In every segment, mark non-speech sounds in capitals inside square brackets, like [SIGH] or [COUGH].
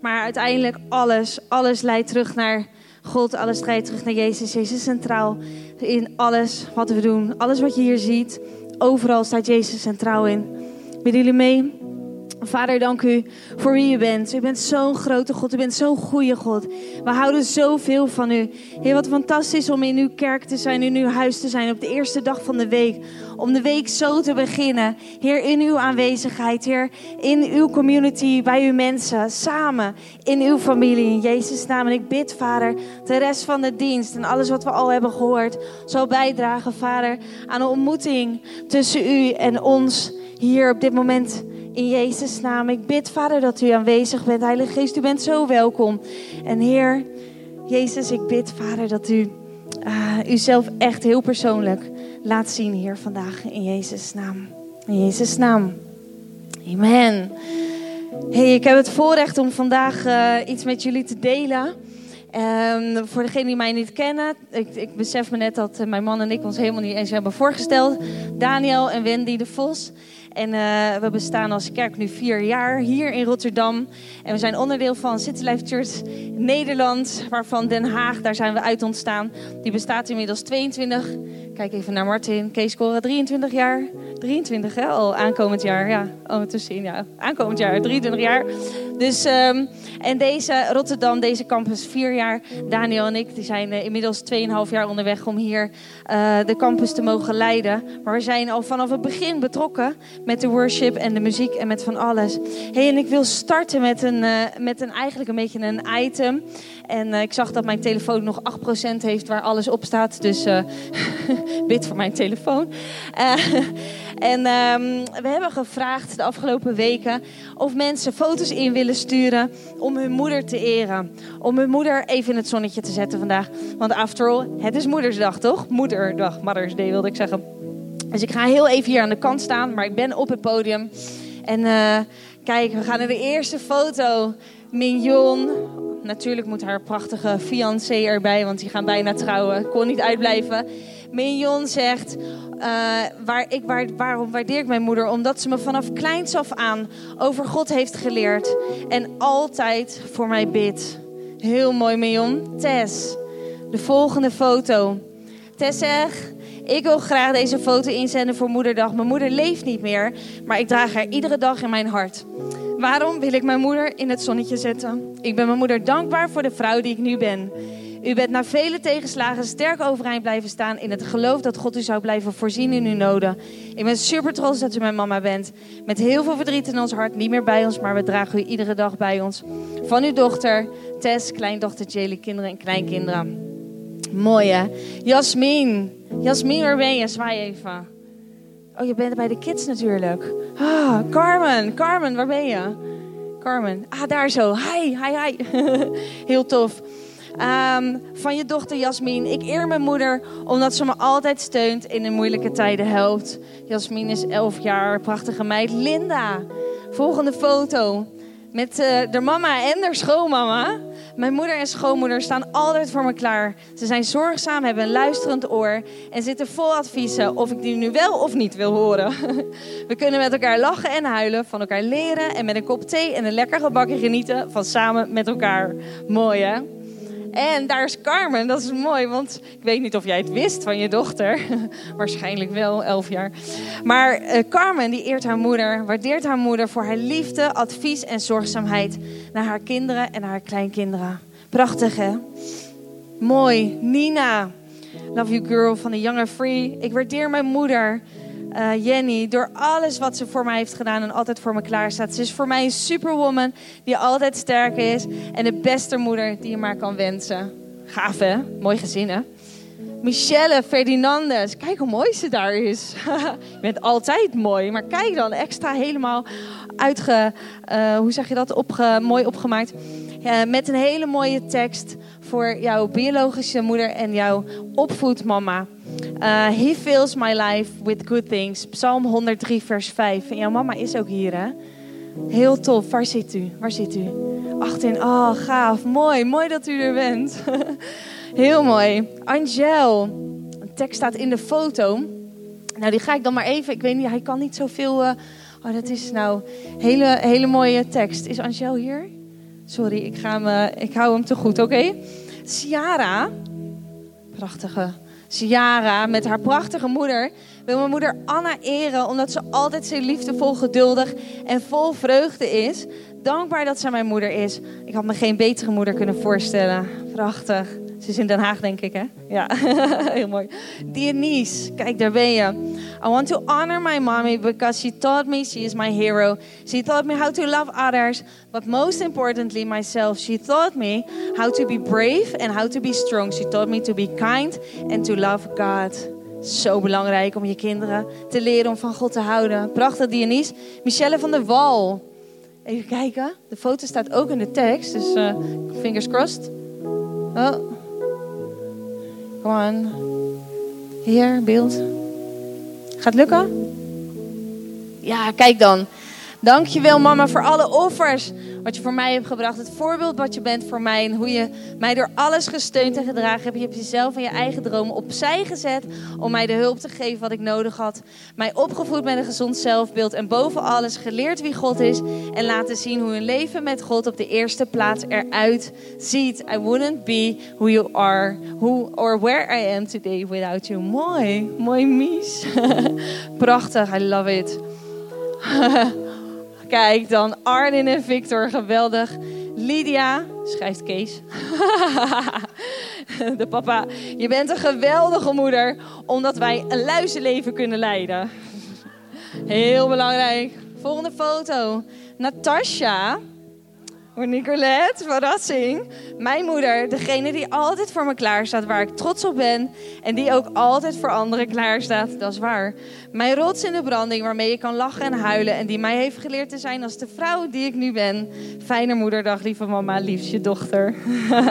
Maar uiteindelijk alles, alles leidt terug naar God. Alles leidt terug naar Jezus. Jezus is centraal in alles wat we doen. Alles wat je hier ziet. Overal staat Jezus centraal in. Willen jullie mee? Vader, dank u voor wie u bent. U bent zo'n grote God. U bent zo'n goede God. We houden zoveel van u. Heer, wat fantastisch om in uw kerk te zijn, in uw huis te zijn op de eerste dag van de week. Om de week zo te beginnen. Heer, in uw aanwezigheid. Heer, in uw community, bij uw mensen. Samen in uw familie. In Jezus' naam. En ik bid, Vader, de rest van de dienst en alles wat we al hebben gehoord, zal bijdragen, Vader, aan een ontmoeting tussen u en ons hier op dit moment in Jezus' naam. Ik bid, Vader, dat u aanwezig bent. Heilige Geest, u bent zo welkom. En Heer, Jezus, ik bid, Vader, dat u uh, uzelf echt heel persoonlijk laat zien hier vandaag. In Jezus' naam. In Jezus' naam. Amen. Hey, ik heb het voorrecht om vandaag uh, iets met jullie te delen. Um, voor degenen die mij niet kennen, ik, ik besef me net dat uh, mijn man en ik ons helemaal niet eens hebben voorgesteld. Daniel en Wendy de Vos. En uh, we bestaan als kerk nu vier jaar hier in Rotterdam. En we zijn onderdeel van City Life Church Nederland, waarvan Den Haag, daar zijn we uit ontstaan. Die bestaat inmiddels 22. Kijk even naar Martin. Kees Koren, 23 jaar. 23 hè, al aankomend jaar. Ja, ondertussen, ja. Aankomend jaar, 23 jaar. Dus, um, en deze Rotterdam, deze campus, vier jaar. Daniel en ik, die zijn uh, inmiddels 2,5 jaar onderweg om hier uh, de campus te mogen leiden. Maar we zijn al vanaf het begin betrokken met de worship en de muziek en met van alles. Hey, en ik wil starten met een, uh, met een eigenlijk een beetje een item. En uh, ik zag dat mijn telefoon nog 8% heeft waar alles op staat. Dus [LAUGHS] uh, bid voor mijn telefoon. Uh, [LAUGHS] en um, we hebben gevraagd de afgelopen weken of mensen foto's in willen sturen om hun moeder te eren. Om hun moeder even in het zonnetje te zetten vandaag. Want after all, het is moedersdag toch? Moederdag, Mother's Day wilde ik zeggen. Dus ik ga heel even hier aan de kant staan, maar ik ben op het podium. En kijk, we gaan naar de eerste foto. Mignon, Natuurlijk moet haar prachtige fiancé erbij, want die gaan bijna trouwen. Kon niet uitblijven. Mignon zegt, uh, waar ik, waar, waarom waardeer ik mijn moeder? Omdat ze me vanaf kleins af aan over God heeft geleerd. En altijd voor mij bidt. Heel mooi, Mignon. Tess, de volgende foto. Tess zegt, ik wil graag deze foto inzenden voor moederdag. Mijn moeder leeft niet meer, maar ik draag haar iedere dag in mijn hart. Waarom wil ik mijn moeder in het zonnetje zetten? Ik ben mijn moeder dankbaar voor de vrouw die ik nu ben. U bent na vele tegenslagen sterk overeind blijven staan in het geloof dat God u zou blijven voorzien in uw noden. Ik ben super trots dat u mijn mama bent. Met heel veel verdriet in ons hart, niet meer bij ons, maar we dragen u iedere dag bij ons. Van uw dochter, Tess, kleindochter Jelly, kinderen en kleinkinderen. Mooi hè? Jasmin. Jasmin, waar ben je? Zwaai even. Oh, je bent bij de kids natuurlijk. Ah, Carmen. Carmen, waar ben je? Carmen. Ah, daar zo. Hi, hi, hi. [LAUGHS] Heel tof. Um, van je dochter Jasmin. Ik eer mijn moeder omdat ze me altijd steunt in de moeilijke tijden helpt. Jasmin is 11 jaar, prachtige meid. Linda, volgende foto. Met uh, de mama en haar schoonmama. Mijn moeder en schoonmoeder staan altijd voor me klaar. Ze zijn zorgzaam, hebben een luisterend oor en zitten vol adviezen of ik die nu wel of niet wil horen. [LAUGHS] We kunnen met elkaar lachen en huilen, van elkaar leren en met een kop thee en een lekker gebakje genieten van samen met elkaar. Mooi hè? En daar is Carmen, dat is mooi, want ik weet niet of jij het wist van je dochter. [LAUGHS] Waarschijnlijk wel, elf jaar. Maar uh, Carmen, die eert haar moeder, waardeert haar moeder voor haar liefde, advies en zorgzaamheid naar haar kinderen en haar kleinkinderen. Prachtig, hè? Mooi. Nina, love you girl van de Younger Free. Ik waardeer mijn moeder uh, Jenny, door alles wat ze voor mij heeft gedaan en altijd voor me klaar staat. Ze is voor mij een superwoman die altijd sterk is en de beste moeder die je maar kan wensen. Gaaf hè? Mooi gezin hè? Michelle Ferdinandes, kijk hoe mooi ze daar is. [LAUGHS] je bent altijd mooi, maar kijk dan, extra helemaal uitge... Uh, hoe zeg je dat? Mooi opgemaakt. Uh, met een hele mooie tekst voor jouw biologische moeder en jouw opvoedmama. Uh, he fills my life with good things. Psalm 103, vers 5. En jouw mama is ook hier, hè? Heel tof. Waar zit u? Waar zit u? Achterin. Oh, gaaf. Mooi. Mooi dat u er bent. [LAUGHS] Heel mooi. Angel. Een tekst staat in de foto. Nou, die ga ik dan maar even. Ik weet niet, hij kan niet zoveel. Uh... Oh, dat is nou hele, hele mooie tekst. Is Angel hier? Sorry, ik, ga me, ik hou hem te goed, oké? Ciara, prachtige Ciara, met haar prachtige moeder, wil mijn moeder Anna eren omdat ze altijd zo liefdevol, geduldig en vol vreugde is. Dankbaar dat ze mijn moeder is. Ik had me geen betere moeder kunnen voorstellen. Prachtig. Ze is in Den Haag, denk ik, hè? Ja, [LAUGHS] heel mooi. Denise, kijk, daar ben je. I want to honor my mommy because she taught me she is my hero. She taught me how to love others, but most importantly myself. She taught me how to be brave and how to be strong. She taught me to be kind and to love God. Zo belangrijk om je kinderen te leren om van God te houden. Prachtig, Denise. Michelle van der Wal. Even kijken. De foto staat ook in de tekst, dus uh, fingers crossed. Oh. Come on. Hier, beeld. Gaat lukken? Ja, kijk dan. Dankjewel mama voor alle offers wat je voor mij hebt gebracht. Het voorbeeld wat je bent voor mij en hoe je mij door alles gesteund en gedragen hebt. Je hebt jezelf en je eigen dromen opzij gezet om mij de hulp te geven wat ik nodig had. Mij opgevoed met een gezond zelfbeeld en boven alles geleerd wie God is en laten zien hoe een leven met God op de eerste plaats eruit ziet. I wouldn't be who you are who, or where I am today without you. Mooi, mooi mies. [LAUGHS] Prachtig, I love it. [LAUGHS] Kijk dan, Arnin en Victor, geweldig. Lydia, schrijft Kees. [LAUGHS] De papa, je bent een geweldige moeder, omdat wij een luizenleven kunnen leiden. Heel belangrijk. Volgende foto. Natasha. Voor Nicolette, verrassing. Mijn moeder, degene die altijd voor me klaar staat, waar ik trots op ben. En die ook altijd voor anderen klaar staat, dat is waar. Mijn rots in de branding, waarmee ik kan lachen en huilen. En die mij heeft geleerd te zijn als de vrouw die ik nu ben. Fijne moederdag, lieve mama, liefste dochter.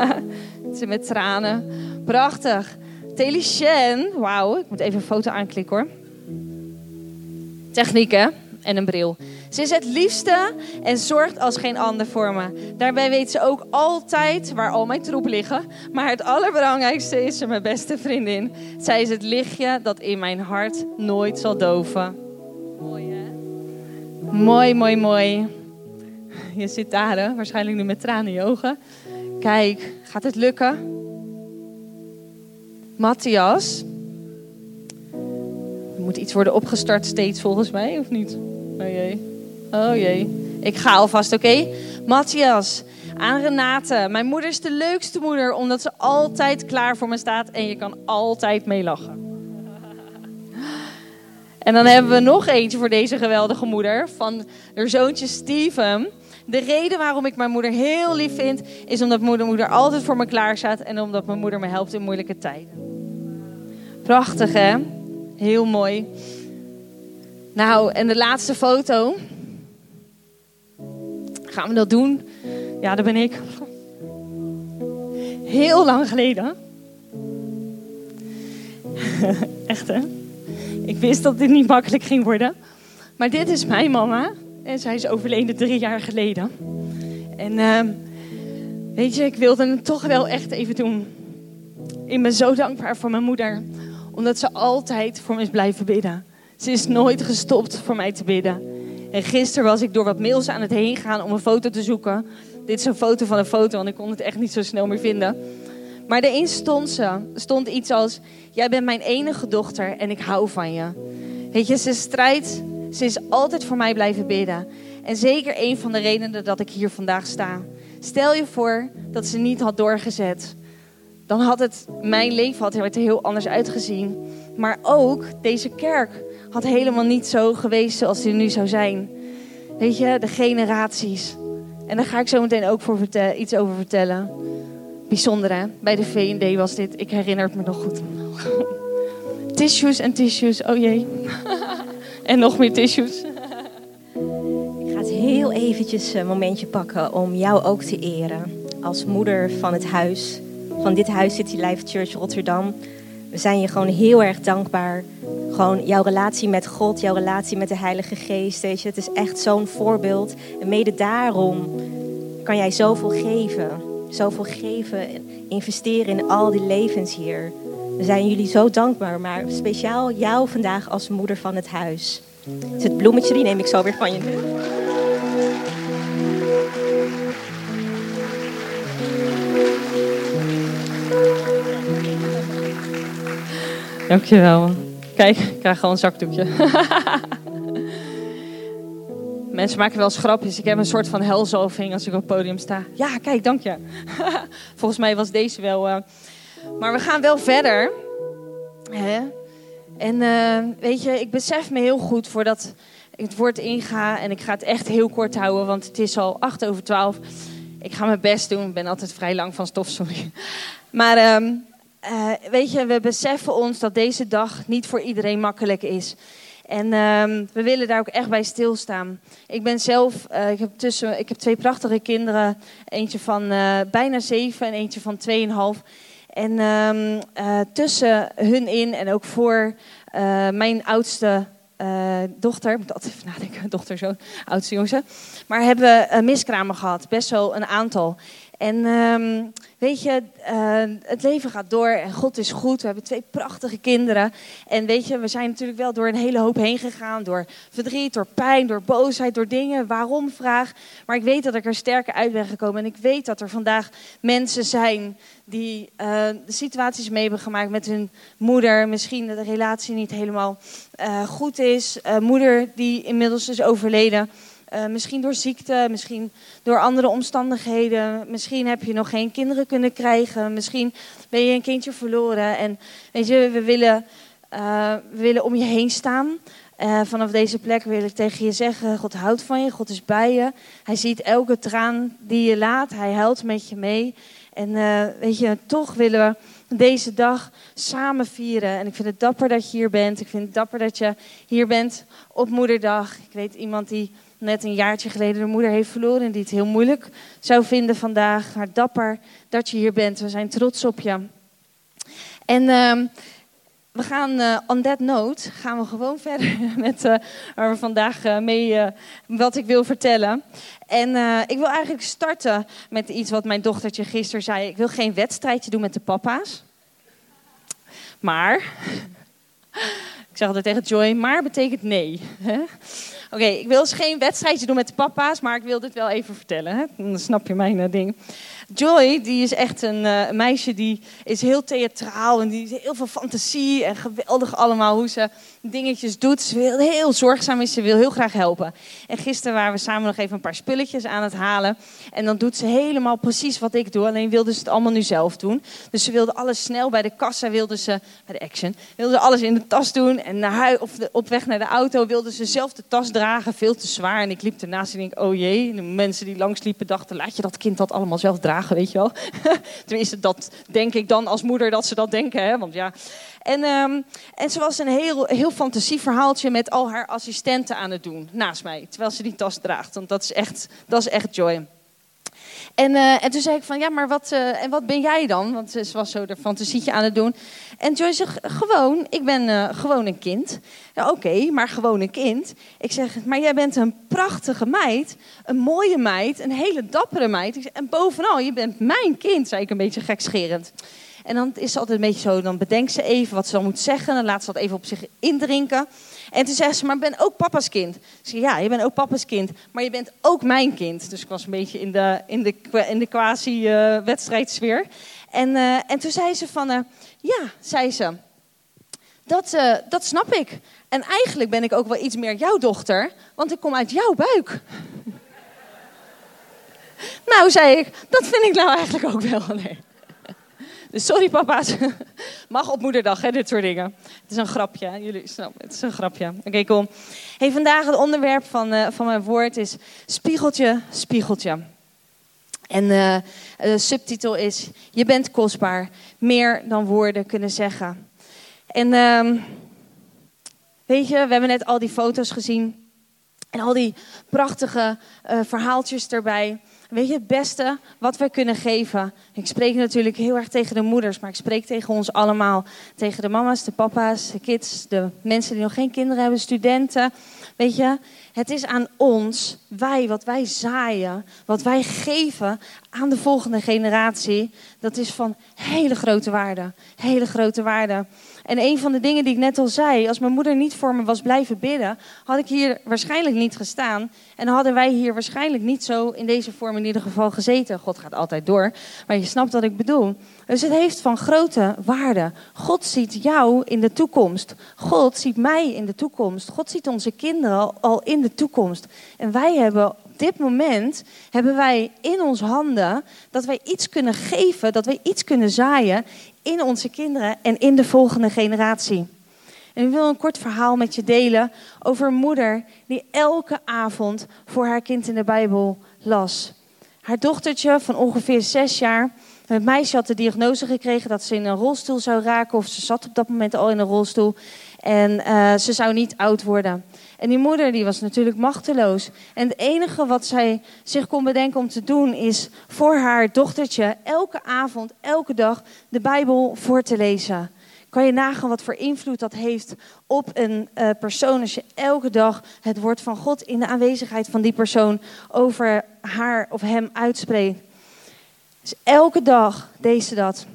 [LAUGHS] Ze met tranen. Prachtig. Telishen, wauw, ik moet even een foto aanklikken hoor. Techniek hè, en een bril. Ze is het liefste en zorgt als geen ander voor me. Daarbij weet ze ook altijd waar al mijn troep liggen. Maar het allerbelangrijkste is ze mijn beste vriendin. Zij is het lichtje dat in mijn hart nooit zal doven. Mooi hè? Mooi, mooi, mooi. Je zit daar waarschijnlijk nu met tranen in je ogen. Kijk, gaat het lukken? Matthias. Er moet iets worden opgestart steeds volgens mij, of niet? Oh jee. Oh jee. Ik ga alvast, oké? Matthias, aan Renate. Mijn moeder is de leukste moeder, omdat ze altijd klaar voor me staat en je kan altijd mee lachen. En dan hebben we nog eentje voor deze geweldige moeder, van haar zoontje Steven. De reden waarom ik mijn moeder heel lief vind, is omdat mijn moeder altijd voor me klaar staat en omdat mijn moeder me helpt in moeilijke tijden. Prachtig hè? Heel mooi. Nou, en de laatste foto. Gaan we dat doen? Ja, dat ben ik. Heel lang geleden. [LAUGHS] Echt hè? Ik wist dat dit niet makkelijk ging worden. Maar dit is mijn mama. En zij is overleden drie jaar geleden. En uh, weet je, ik wilde het toch wel echt even doen. Ik ben zo dankbaar voor mijn moeder. Omdat ze altijd voor me is blijven bidden. Ze is nooit gestopt voor mij te bidden. En gisteren was ik door wat mails aan het heen gaan om een foto te zoeken. Dit is een foto van een foto, want ik kon het echt niet zo snel meer vinden. Maar daarin stond ze. stond iets als: Jij bent mijn enige dochter en ik hou van je. Weet je, ze strijdt. Ze is altijd voor mij blijven bidden. En zeker een van de redenen dat ik hier vandaag sta. Stel je voor dat ze niet had doorgezet. Dan had het, mijn leven had er heel anders uitgezien. Maar ook deze kerk had helemaal niet zo geweest zoals die nu zou zijn. Weet je, de generaties. En daar ga ik zo meteen ook voor iets over vertellen. Bijzonder hè? Bij de V&D was dit. Ik herinner het me nog goed. [LAUGHS] tissues en tissues. Oh jee. [LAUGHS] en nog meer tissues. ik ga het heel eventjes een momentje pakken om jou ook te eren. Als moeder van het huis. Van dit huis City Life Church Rotterdam. We zijn je gewoon heel erg dankbaar gewoon jouw relatie met God, jouw relatie met de Heilige Geest. Weet je, het is echt zo'n voorbeeld. En mede daarom kan jij zoveel geven. Zoveel geven, investeren in al die levens hier. We zijn jullie zo dankbaar, maar speciaal jou vandaag als moeder van het huis. Dus het bloemetje, die neem ik zo weer van je Dankjewel. Kijk, ik krijg gewoon een zakdoekje. [LAUGHS] Mensen maken wel eens grapjes. Ik heb een soort van helzalving als ik op het podium sta. Ja, kijk, dank je. [LAUGHS] Volgens mij was deze wel. Uh... Maar we gaan wel verder. Hè? En uh, weet je, ik besef me heel goed voordat ik het woord inga. En ik ga het echt heel kort houden, want het is al acht over twaalf. Ik ga mijn best doen. Ik ben altijd vrij lang van stof, sorry. Maar um, uh, weet je, we beseffen ons dat deze dag niet voor iedereen makkelijk is. En um, we willen daar ook echt bij stilstaan. Ik ben zelf, uh, ik, heb tussen, ik heb twee prachtige kinderen. Eentje van uh, bijna zeven en eentje van tweeënhalf. En um, tussen hun in en ook voor mijn oudste dochter, moet altijd even [LAUGHS] dochter, zo, oudste jongste. Maar hebben we miskramen gehad, best wel een aantal. En um, weet je, uh, het leven gaat door en God is goed. We hebben twee prachtige kinderen. En weet je, we zijn natuurlijk wel door een hele hoop heen gegaan. Door verdriet, door pijn, door boosheid, door dingen. Waarom vraag? Maar ik weet dat ik er sterker uit ben gekomen. En ik weet dat er vandaag mensen zijn die uh, de situaties mee hebben gemaakt met hun moeder. Misschien dat de relatie niet helemaal uh, goed is. moeder die inmiddels is overleden. Uh, misschien door ziekte, misschien door andere omstandigheden. Misschien heb je nog geen kinderen kunnen krijgen. Misschien ben je een kindje verloren. En weet je, we willen, uh, we willen om je heen staan. Uh, vanaf deze plek wil ik tegen je zeggen: God houdt van je, God is bij je. Hij ziet elke traan die je laat, hij huilt met je mee. En weet je, toch willen we deze dag samen vieren. En ik vind het dapper dat je hier bent. Ik vind het dapper dat je hier bent op Moederdag. Ik weet iemand die net een jaartje geleden de moeder heeft verloren en die het heel moeilijk zou vinden vandaag. Maar dapper dat je hier bent. We zijn trots op je. En uh, we gaan uh, on that note gaan we gewoon [LAUGHS] verder met uh, waar we vandaag uh, mee wat ik wil vertellen. En ik wil eigenlijk starten met iets wat mijn dochtertje gisteren zei. Ik wil geen wedstrijdje doen met de papa's. Maar [LAUGHS] zeg altijd tegen Joy, maar betekent nee. Oké, ik wil dus geen wedstrijdje doen met de papa's, maar ik wil dit wel even vertellen. Hè? Dan snap je mijn uh, ding. Joy, die is echt een uh, meisje die is heel theatraal en die heeft heel veel fantasie en geweldig allemaal hoe ze dingetjes doet. Ze wil heel zorgzaam is, ze wil heel graag helpen. En gisteren waren we samen nog even een paar spulletjes aan het halen. En dan doet ze helemaal precies wat ik doe, alleen wilde ze het allemaal nu zelf doen. Dus ze wilde alles snel bij de kassa, wilde ze, bij de action, wilde ze alles in de tas doen. En naar huis, of op weg naar de auto wilde ze zelf de tas dragen, veel te zwaar. En ik liep ernaast en denk, oh jee. de mensen die langsliepen dachten, laat je dat kind dat allemaal zelf dragen, weet je wel. [LAUGHS] Tenminste, dat denk ik dan als moeder dat ze dat denken, hè. Want ja... En, um, en ze was een heel, heel fantasieverhaaltje met al haar assistenten aan het doen naast mij. Terwijl ze die tas draagt. Want dat is echt, dat is echt joy. En, uh, en toen zei ik van, ja, maar wat, uh, en wat ben jij dan? Want ze was zo de fantasietje aan het doen. En Joy zegt, gewoon, ik ben uh, gewoon een kind. Ja, oké, maar gewoon een kind. Ik zeg, maar jij bent een prachtige meid. Een mooie meid, een hele dappere meid. En bovenal, je bent mijn kind, zei ik een beetje gekscherend. En dan is ze altijd een beetje zo, dan bedenkt ze even wat ze dan moet zeggen. Dan laat ze dat even op zich indrinken. En toen zei ze, maar ik ben ook papa's kind. Zei, ja, je bent ook papa's kind, maar je bent ook mijn kind. Dus ik was een beetje in de, in de, in de quasi-wedstrijdsfeer. Uh, en, uh, en toen zei ze van, uh, ja, zei ze, dat, dat snap ik. En eigenlijk ben ik ook wel iets meer jouw dochter, want ik kom uit jouw buik. [LAUGHS] nou, zei ik, dat vind ik nou eigenlijk ook wel. [LAUGHS] Nee. Dus sorry papa's. [LAUGHS] Mag op moederdag, hè, dit soort dingen. Het is een grapje, jullie snappen het is een grapje. Oké, cool. Hey, vandaag het onderwerp van, uh, van mijn woord is spiegeltje, spiegeltje. En uh, de subtitel is, je bent kostbaar, meer dan woorden kunnen zeggen. En uh, weet je, we hebben net al die foto's gezien. En al die prachtige uh, verhaaltjes erbij. Weet je, het beste wat wij kunnen geven. Ik spreek natuurlijk heel erg tegen de moeders, maar ik spreek tegen ons allemaal. Tegen de mama's, de papa's, de kids, de mensen die nog geen kinderen hebben, studenten. Weet je, het is aan ons, wij, wat wij zaaien, wat wij geven aan de volgende generatie. Dat is van hele grote waarde. Hele grote waarde. En een van de dingen die ik net al zei, als mijn moeder niet voor me was blijven bidden, had ik hier waarschijnlijk niet gestaan. En hadden wij hier waarschijnlijk niet zo in deze vorm in ieder geval gezeten. God gaat altijd door, maar je snapt wat ik bedoel. Dus het heeft van grote waarde. God ziet jou in de toekomst. God ziet mij in de toekomst. God ziet onze kinderen al in de toekomst. En wij hebben dit moment hebben wij in onze handen dat wij iets kunnen geven, dat wij iets kunnen zaaien in onze kinderen en in de volgende generatie. En ik wil een kort verhaal met je delen over een moeder die elke avond voor haar kind in de Bijbel las. Haar dochtertje van ongeveer zes jaar, het meisje had de diagnose gekregen dat ze in een rolstoel zou raken, of ze zat op dat moment al in een rolstoel. En uh, ze zou niet oud worden. En die moeder die was natuurlijk machteloos. En het enige wat zij zich kon bedenken om te doen is voor haar dochtertje elke avond, elke dag de Bijbel voor te lezen. Kan je nagaan wat voor invloed dat heeft op een uh, persoon als je elke dag het woord van God in de aanwezigheid van die persoon over haar of hem uitspreekt. Dus elke dag deed ze dat.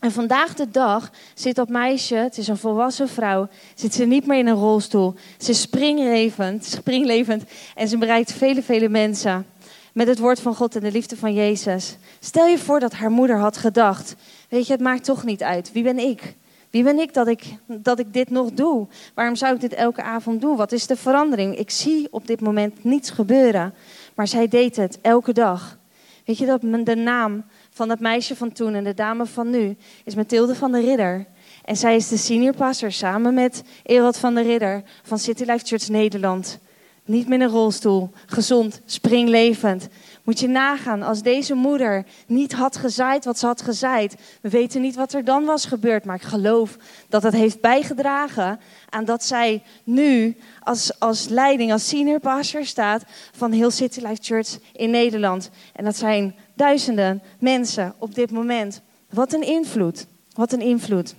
En vandaag de dag zit dat meisje, het is een volwassen vrouw, zit ze niet meer in een rolstoel. Ze is springlevend, springlevend en ze bereikt vele, vele mensen met het woord van God en de liefde van Jezus. Stel je voor dat haar moeder had gedacht, weet je, het maakt toch niet uit. Wie ben ik? Wie ben ik dat, ik dat ik dit nog doe? Waarom zou ik dit elke avond doen? Wat is de verandering? Ik zie op dit moment niets gebeuren. Maar zij deed het elke dag. Weet je dat de naam van het meisje van toen en de dame van nu is Mathilde van der Ridder. En zij is de senior pastor samen met Erod van der Ridder van City Life Church Nederland. Niet met een rolstoel, gezond, springlevend. Moet je nagaan, als deze moeder niet had gezaaid wat ze had gezaaid. We weten niet wat er dan was gebeurd, maar ik geloof dat het heeft bijgedragen aan dat zij nu als, als leiding, als senior pastor staat van heel City Life Church in Nederland. En dat zijn duizenden mensen op dit moment. Wat een invloed. Wat een invloed.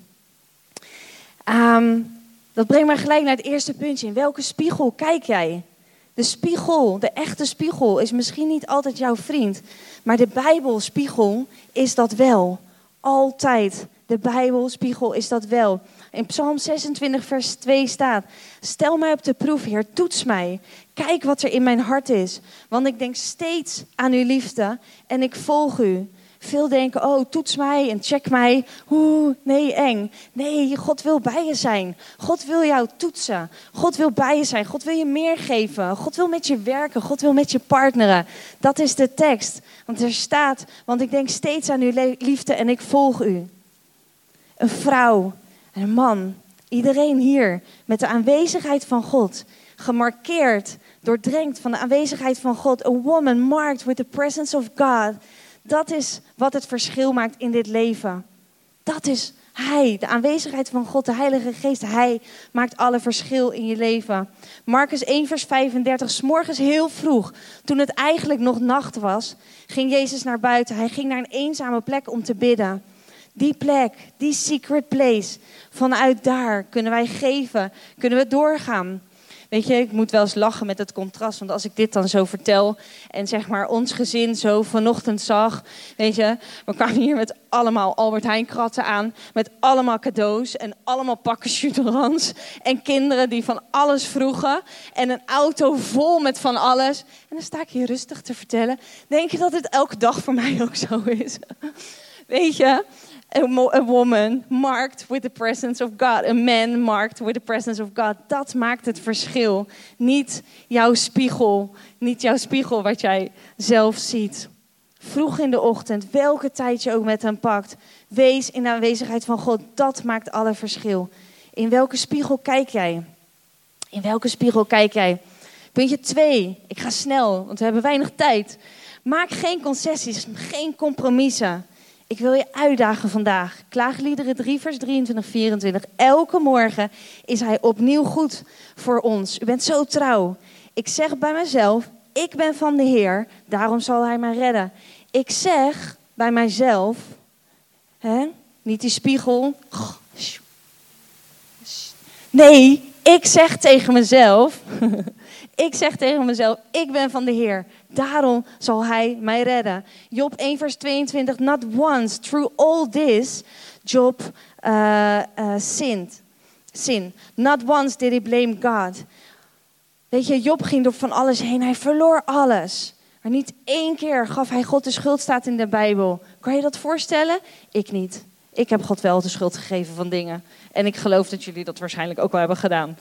Um, dat brengt mij gelijk naar het eerste puntje. In welke spiegel kijk jij? De spiegel, de echte spiegel, is misschien niet altijd jouw vriend. Maar de Bijbelspiegel is dat wel. Altijd. De Bijbelspiegel is dat wel. In Psalm 26, vers 2 staat: Stel mij op de proef, Heer, toets mij. Kijk wat er in mijn hart is. Want ik denk steeds aan uw liefde en ik volg u. Veel denken, oh, toets mij en check mij. Oeh, nee, eng. Nee, God wil bij je zijn. God wil jou toetsen. God wil bij je zijn. God wil je meer geven. God wil met je werken. God wil met je partneren. Dat is de tekst. Want er staat, want ik denk steeds aan uw liefde en ik volg u. Een vrouw, een man, iedereen hier met de aanwezigheid van God. Gemarkeerd, doordrenkt van de aanwezigheid van God. A woman marked with the presence of God. Dat is wat het verschil maakt in dit leven. Dat is Hij, de aanwezigheid van God, de Heilige Geest. Hij maakt alle verschil in je leven. Marcus 1, vers 35. S morgens heel vroeg, toen het eigenlijk nog nacht was, ging Jezus naar buiten. Hij ging naar een eenzame plek om te bidden. Die plek, die secret place, vanuit daar kunnen wij geven, kunnen we doorgaan. Weet je, ik moet wel eens lachen met het contrast. Want als ik dit dan zo vertel en zeg maar ons gezin zo vanochtend zag. Weet je, we kwamen hier met allemaal Albert Heijn kratten aan. Met allemaal cadeaus en allemaal pakken chuterans. En kinderen die van alles vroegen. En een auto vol met van alles. En dan sta ik hier rustig te vertellen. Denk je dat dit elke dag voor mij ook zo is? [LAUGHS] Weet je? A woman marked with the presence of God. A man marked with the presence of God. Dat maakt het verschil. Niet jouw spiegel. Niet jouw spiegel wat jij zelf ziet. Vroeg in de ochtend, welke tijd je ook met hem pakt. Wees in de aanwezigheid van God. Dat maakt alle verschil. In welke spiegel kijk jij? In welke spiegel kijk jij? Puntje 2. Ik ga snel, want we hebben weinig tijd. Maak geen concessies, geen compromissen. Ik wil je uitdagen vandaag. Klaagliederen 3, vers 23, 24. Elke morgen is hij opnieuw goed voor ons. U bent zo trouw. Ik zeg bij mezelf, ik ben van de Heer, daarom zal hij mij redden. Ik zeg bij mijzelf, hè, niet die spiegel. Nee, ik zeg tegen mezelf, [LAUGHS] ik zeg tegen mezelf, ik ben van de Heer. Daarom zal hij mij redden. Job 1 vers 22. Not once through all this Job uh, sinned. Sin. Not once did he blame God. Weet je, Job ging door van alles heen. Hij verloor alles. Maar niet één keer gaf hij God de schuld, staat in de Bijbel. Kan je dat voorstellen? Ik niet. Ik heb God wel de schuld gegeven van dingen. En ik geloof dat jullie dat waarschijnlijk ook wel hebben gedaan.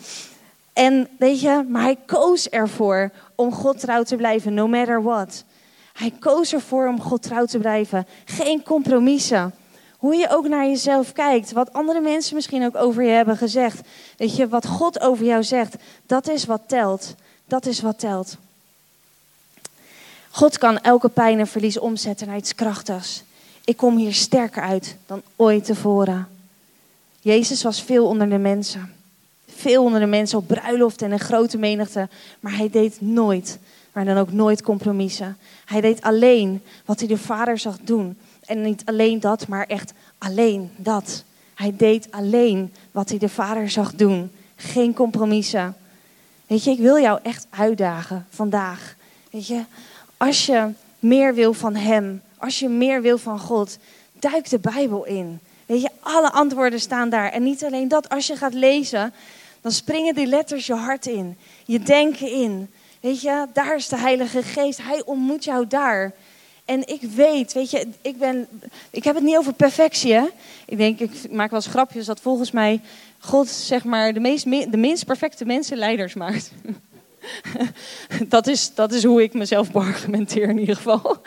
En weet je, maar hij koos ervoor om God trouw te blijven, no matter what. Hij koos ervoor om God trouw te blijven. Geen compromissen. Hoe je ook naar jezelf kijkt, wat andere mensen misschien ook over je hebben gezegd. Weet je, wat God over jou zegt, dat is wat telt. Dat is wat telt. God kan elke pijn en verlies omzetten naar iets krachtigs. Ik kom hier sterker uit dan ooit tevoren. Jezus was veel onder de mensen. Veel onder de mensen op bruiloft en een grote menigte. Maar hij deed nooit, maar dan ook nooit compromissen. Hij deed alleen wat hij de Vader zag doen. En niet alleen dat, maar echt alleen dat. Hij deed alleen wat hij de Vader zag doen. Geen compromissen. Weet je, ik wil jou echt uitdagen vandaag. Weet je, als je meer wil van Hem, als je meer wil van God, duik de Bijbel in. Weet je, alle antwoorden staan daar. En niet alleen dat, als je gaat lezen, dan springen die letters je hart in, je denken in. Weet je, daar is de Heilige Geest. Hij ontmoet jou daar. En ik weet, weet je, ik, ben, ik heb het niet over perfectie. Hè? Ik denk, ik maak wel eens grapjes dat volgens mij God zeg maar de, meest, de minst perfecte mensen leiders maakt. [LAUGHS] dat, is, dat is hoe ik mezelf beargumenteer in ieder geval.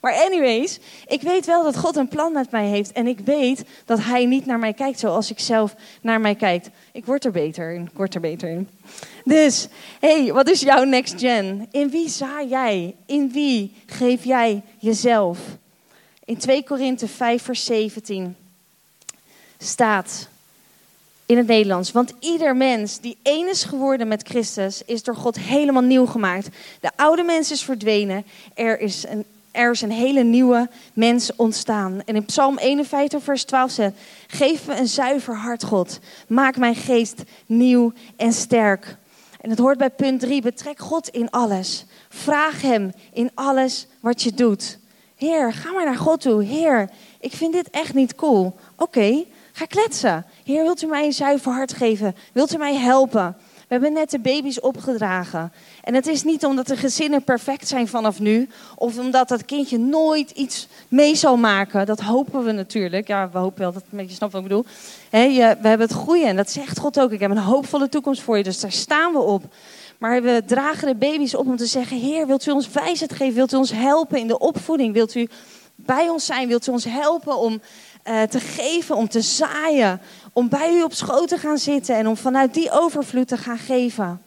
Maar anyways, ik weet wel dat God een plan met mij heeft. En ik weet dat hij niet naar mij kijkt zoals ik zelf naar mij kijk. Ik word er beter in, ik word er beter in. Dus, hey, wat is jouw next gen? In wie zaai jij? In wie geef jij jezelf? In 2 Korinthe 5 vers 17 staat in het Nederlands. Want ieder mens die één is geworden met Christus, is door God helemaal nieuw gemaakt. De oude mens is verdwenen. Er is een, er is een hele nieuwe mens ontstaan. En in Psalm 51, vers 12 zegt: Geef me een zuiver hart, God. Maak mijn geest nieuw en sterk. En het hoort bij punt 3. Betrek God in alles. Vraag Hem in alles wat je doet. Heer, ga maar naar God toe. Heer, ik vind dit echt niet cool. Oké, ga kletsen. Heer, wilt u mij een zuiver hart geven? Wilt u mij helpen? We hebben net de baby's opgedragen. En het is niet omdat de gezinnen perfect zijn vanaf nu, of omdat dat kindje nooit iets mee zal maken. Dat hopen we natuurlijk. Ja, we hopen wel dat een beetje snapt wat ik bedoel. je, we hebben het groeien en dat zegt God ook. Ik heb een hoopvolle toekomst voor je, dus daar staan we op. Maar we dragen de baby's op om te zeggen: Heer, wilt u ons wijsheid geven? Wilt u ons helpen in de opvoeding? Wilt u bij ons zijn? Wilt u ons helpen om uh, te geven, om te zaaien? Om bij u op schoot te gaan zitten en om vanuit die overvloed te gaan geven.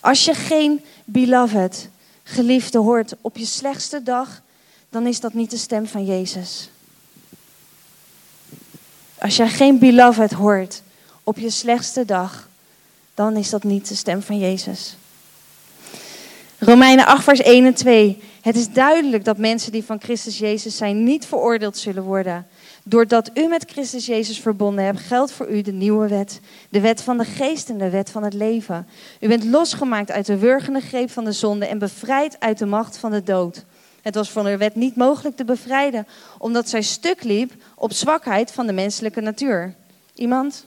Als je geen beloved, geliefde hoort op je slechtste dag, dan is dat niet de stem van Jezus. Als jij geen beloved hoort op je slechtste dag, dan is dat niet de stem van Jezus. Romeinen 8, vers 1 en 2. Het is duidelijk dat mensen die van Christus Jezus zijn niet veroordeeld zullen worden. Doordat u met Christus Jezus verbonden hebt, geldt voor u de nieuwe wet. De wet van de geest en de wet van het leven. U bent losgemaakt uit de wurgende greep van de zonde en bevrijd uit de macht van de dood. Het was van de wet niet mogelijk te bevrijden, omdat zij stuk liep op zwakheid van de menselijke natuur. Iemand?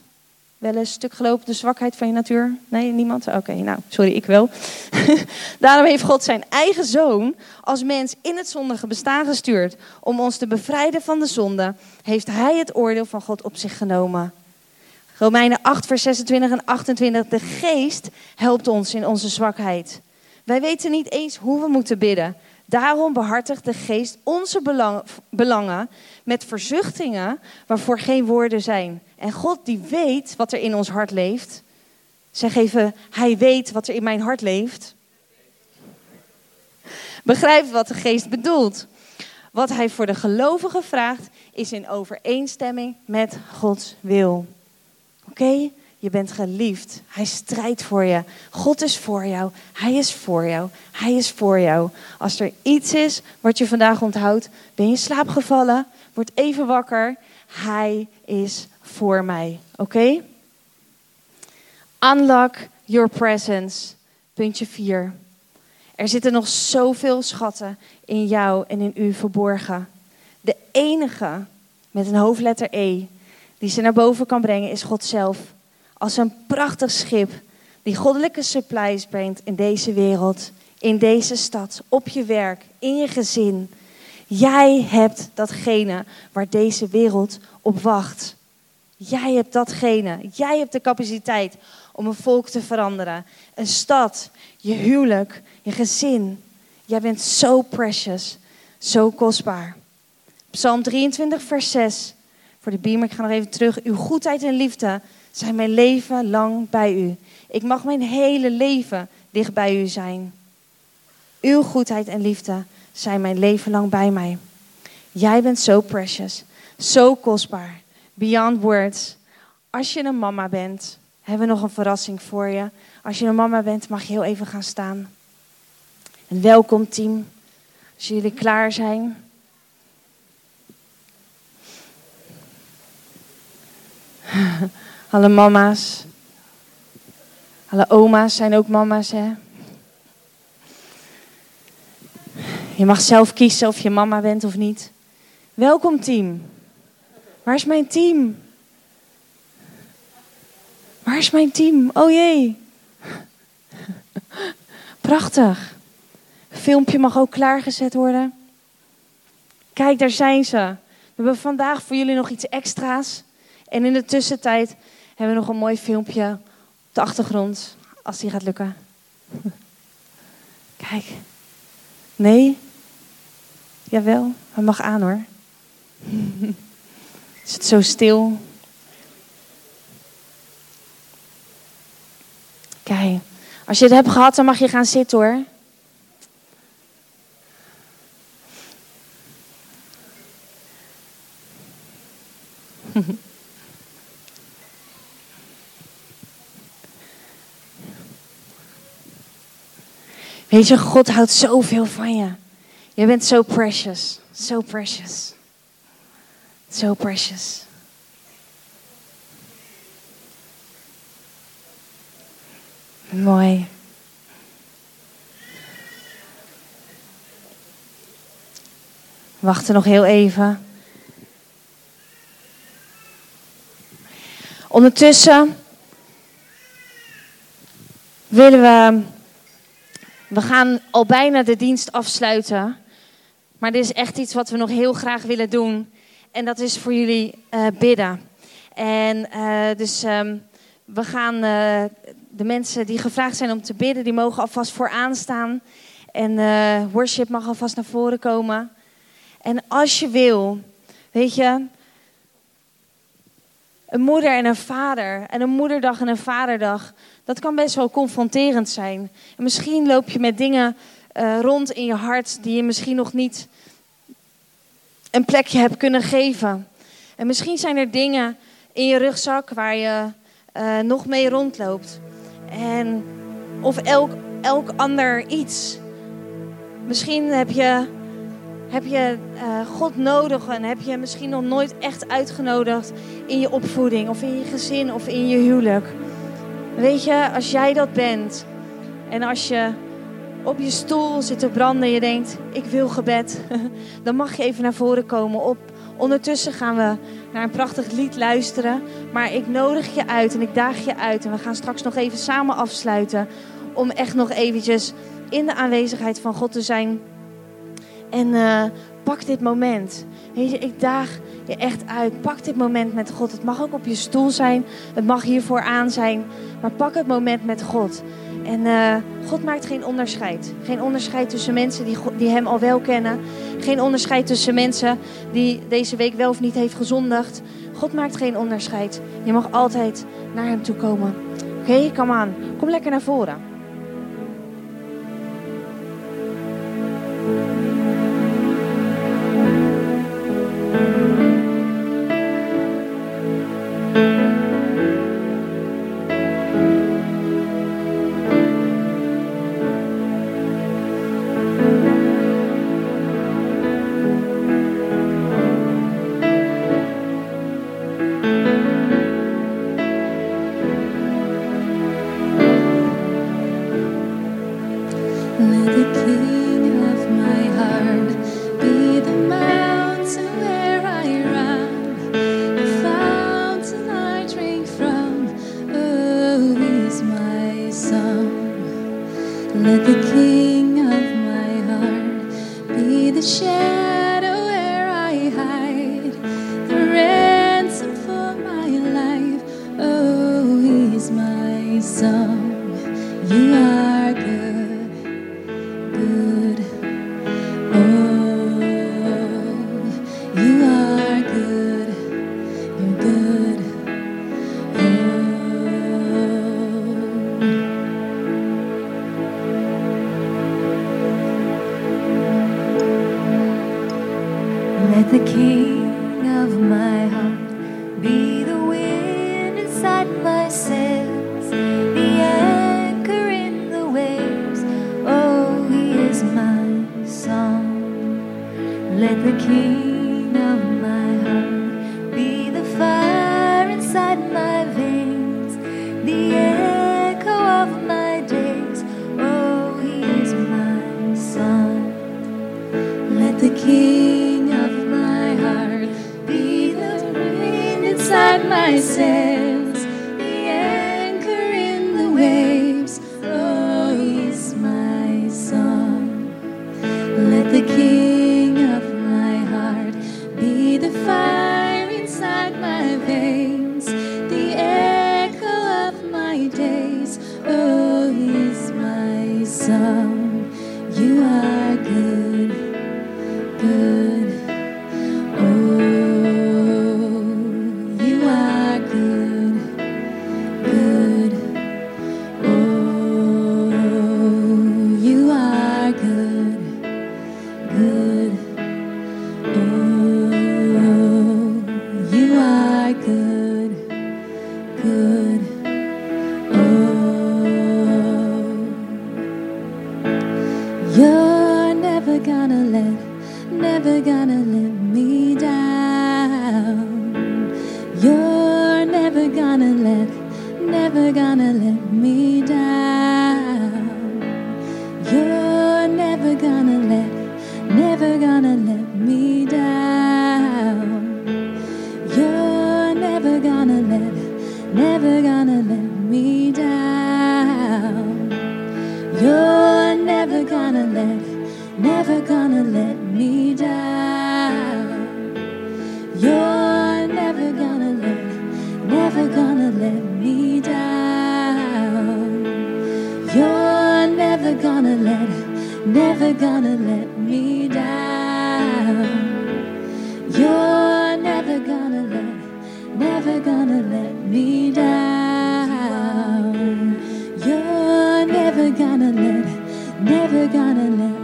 Wel eens stuk gelopen de zwakheid van je natuur? Nee, niemand? Oké, nou, sorry, ik wel. [LAUGHS] Daarom heeft God zijn eigen zoon als mens in het zondige bestaan gestuurd. Om ons te bevrijden van de zonde, heeft hij het oordeel van God op zich genomen. Romeinen 8, vers 26 en 28. De geest helpt ons in onze zwakheid. Wij weten niet eens hoe we moeten bidden. Daarom behartigt de geest onze belangen met verzuchtingen waarvoor geen woorden zijn. En God die weet wat er in ons hart leeft. Zeg even, hij weet wat er in mijn hart leeft. Begrijp wat de geest bedoelt. Wat hij voor de gelovigen vraagt is in overeenstemming met Gods wil. Oké? Je bent geliefd. Hij strijdt voor je. God is voor jou. Hij is voor jou. Hij is voor jou. Als er iets is wat je vandaag onthoudt, ben je in slaap gevallen, word even wakker. Hij is voor mij. Oké? Unlock your presence. Puntje 4. Er zitten nog zoveel schatten in jou en in u verborgen. De enige met een hoofdletter E die ze naar boven kan brengen is God zelf. Als een prachtig schip die goddelijke supplies brengt in deze wereld. in deze stad, op je werk, in je gezin. Jij hebt datgene waar deze wereld op wacht. Jij hebt datgene. Jij hebt de capaciteit om een volk te veranderen. Een stad, je huwelijk, je gezin. Jij bent zo precious, zo kostbaar. Psalm 23, vers 6. Voor de beamer, ik ga nog even terug. Uw goedheid en liefde zijn mijn leven lang bij u. Ik mag mijn hele leven dicht bij u zijn. Uw goedheid en liefde zijn mijn leven lang bij mij. Jij bent zo precious, zo kostbaar, beyond words. Als je een mama bent, hebben we nog een verrassing voor je. Als je een mama bent, mag je heel even gaan staan. En welkom team, als jullie klaar zijn. [LAUGHS] Alle mama's. Alle oma's zijn ook mama's, hè? Je mag zelf kiezen of je mama bent of niet. Welkom team. Waar is mijn team? Waar is mijn team? Oh jee. Prachtig. filmpje mag ook klaargezet worden. Kijk, daar zijn ze. We hebben vandaag voor jullie nog iets extra's. En in de tussentijd hebben we nog een mooi filmpje op de achtergrond. Als die gaat lukken. [LAUGHS] Kijk. Nee? Jawel, hij mag aan hoor. [LAUGHS] Is het zo stil? Kijk, als je het hebt gehad, dan mag je gaan zitten hoor. Weet je, God houdt zoveel van je. Je bent zo precious. So precious. So precious. Mooi. Wachten nog heel even. Ondertussen willen we. We gaan al bijna de dienst afsluiten. Maar dit is echt iets wat we nog heel graag willen doen. En dat is voor jullie uh, bidden. En uh, dus um, we gaan uh, de mensen die gevraagd zijn om te bidden, die mogen alvast vooraan staan. En worship mag alvast naar voren komen. En als je wil, weet je, een moeder en een vader en een moederdag en een vaderdag, dat kan best wel confronterend zijn. En misschien loop je met dingen uh, rond in je hart die je misschien nog niet een plekje hebt kunnen geven. En misschien zijn er dingen in je rugzak waar je uh, nog mee rondloopt. En, of elk, elk ander iets. Misschien heb je, heb je uh, God nodig en heb je misschien nog nooit echt uitgenodigd in je opvoeding of in je gezin of in je huwelijk. Weet je, als jij dat bent en als je op je stoel zit te branden en je denkt, ik wil gebed, [LAUGHS] dan mag je even naar voren komen. Op. Ondertussen gaan we naar een prachtig lied luisteren. Maar ik nodig je uit en ik daag je uit. En we gaan straks nog even samen afsluiten. Om echt nog eventjes in de aanwezigheid van God te zijn. En uh, pak dit moment. Weet je, ik daag je echt uit. Pak dit moment met God. Het mag ook op je stoel zijn. Het mag hiervoor aan zijn. Maar pak het moment met God. En uh, God maakt geen onderscheid. Geen onderscheid tussen mensen die, die Hem al wel kennen. Geen onderscheid tussen mensen die deze week wel of niet heeft gezondigd. God maakt geen onderscheid. Je mag altijd naar Hem toe komen. Oké, kom aan. Kom lekker naar voren. Let the key. never gonna let me down. You're never gonna let, never gonna let me down. You're never gonna let, never gonna let me down. You're never gonna let, never gonna let me down. never gonna let me down. You're never gonna let, never gonna let me down. You're never gonna let, never gonna let.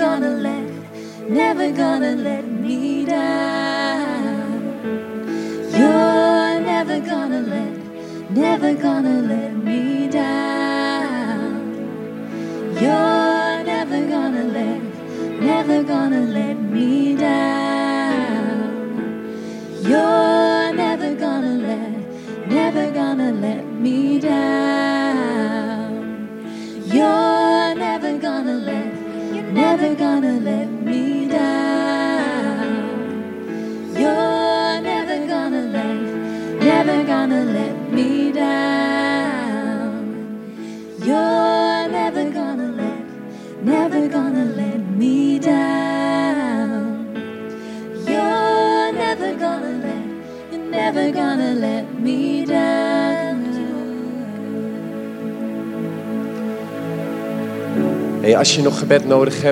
gonna let, never gonna let me down. You're never gonna let, never gonna let me down. You're never gonna let, never gonna let me down. You're never gonna let, never gonna let me down. Als je nog gebed nodig hebt,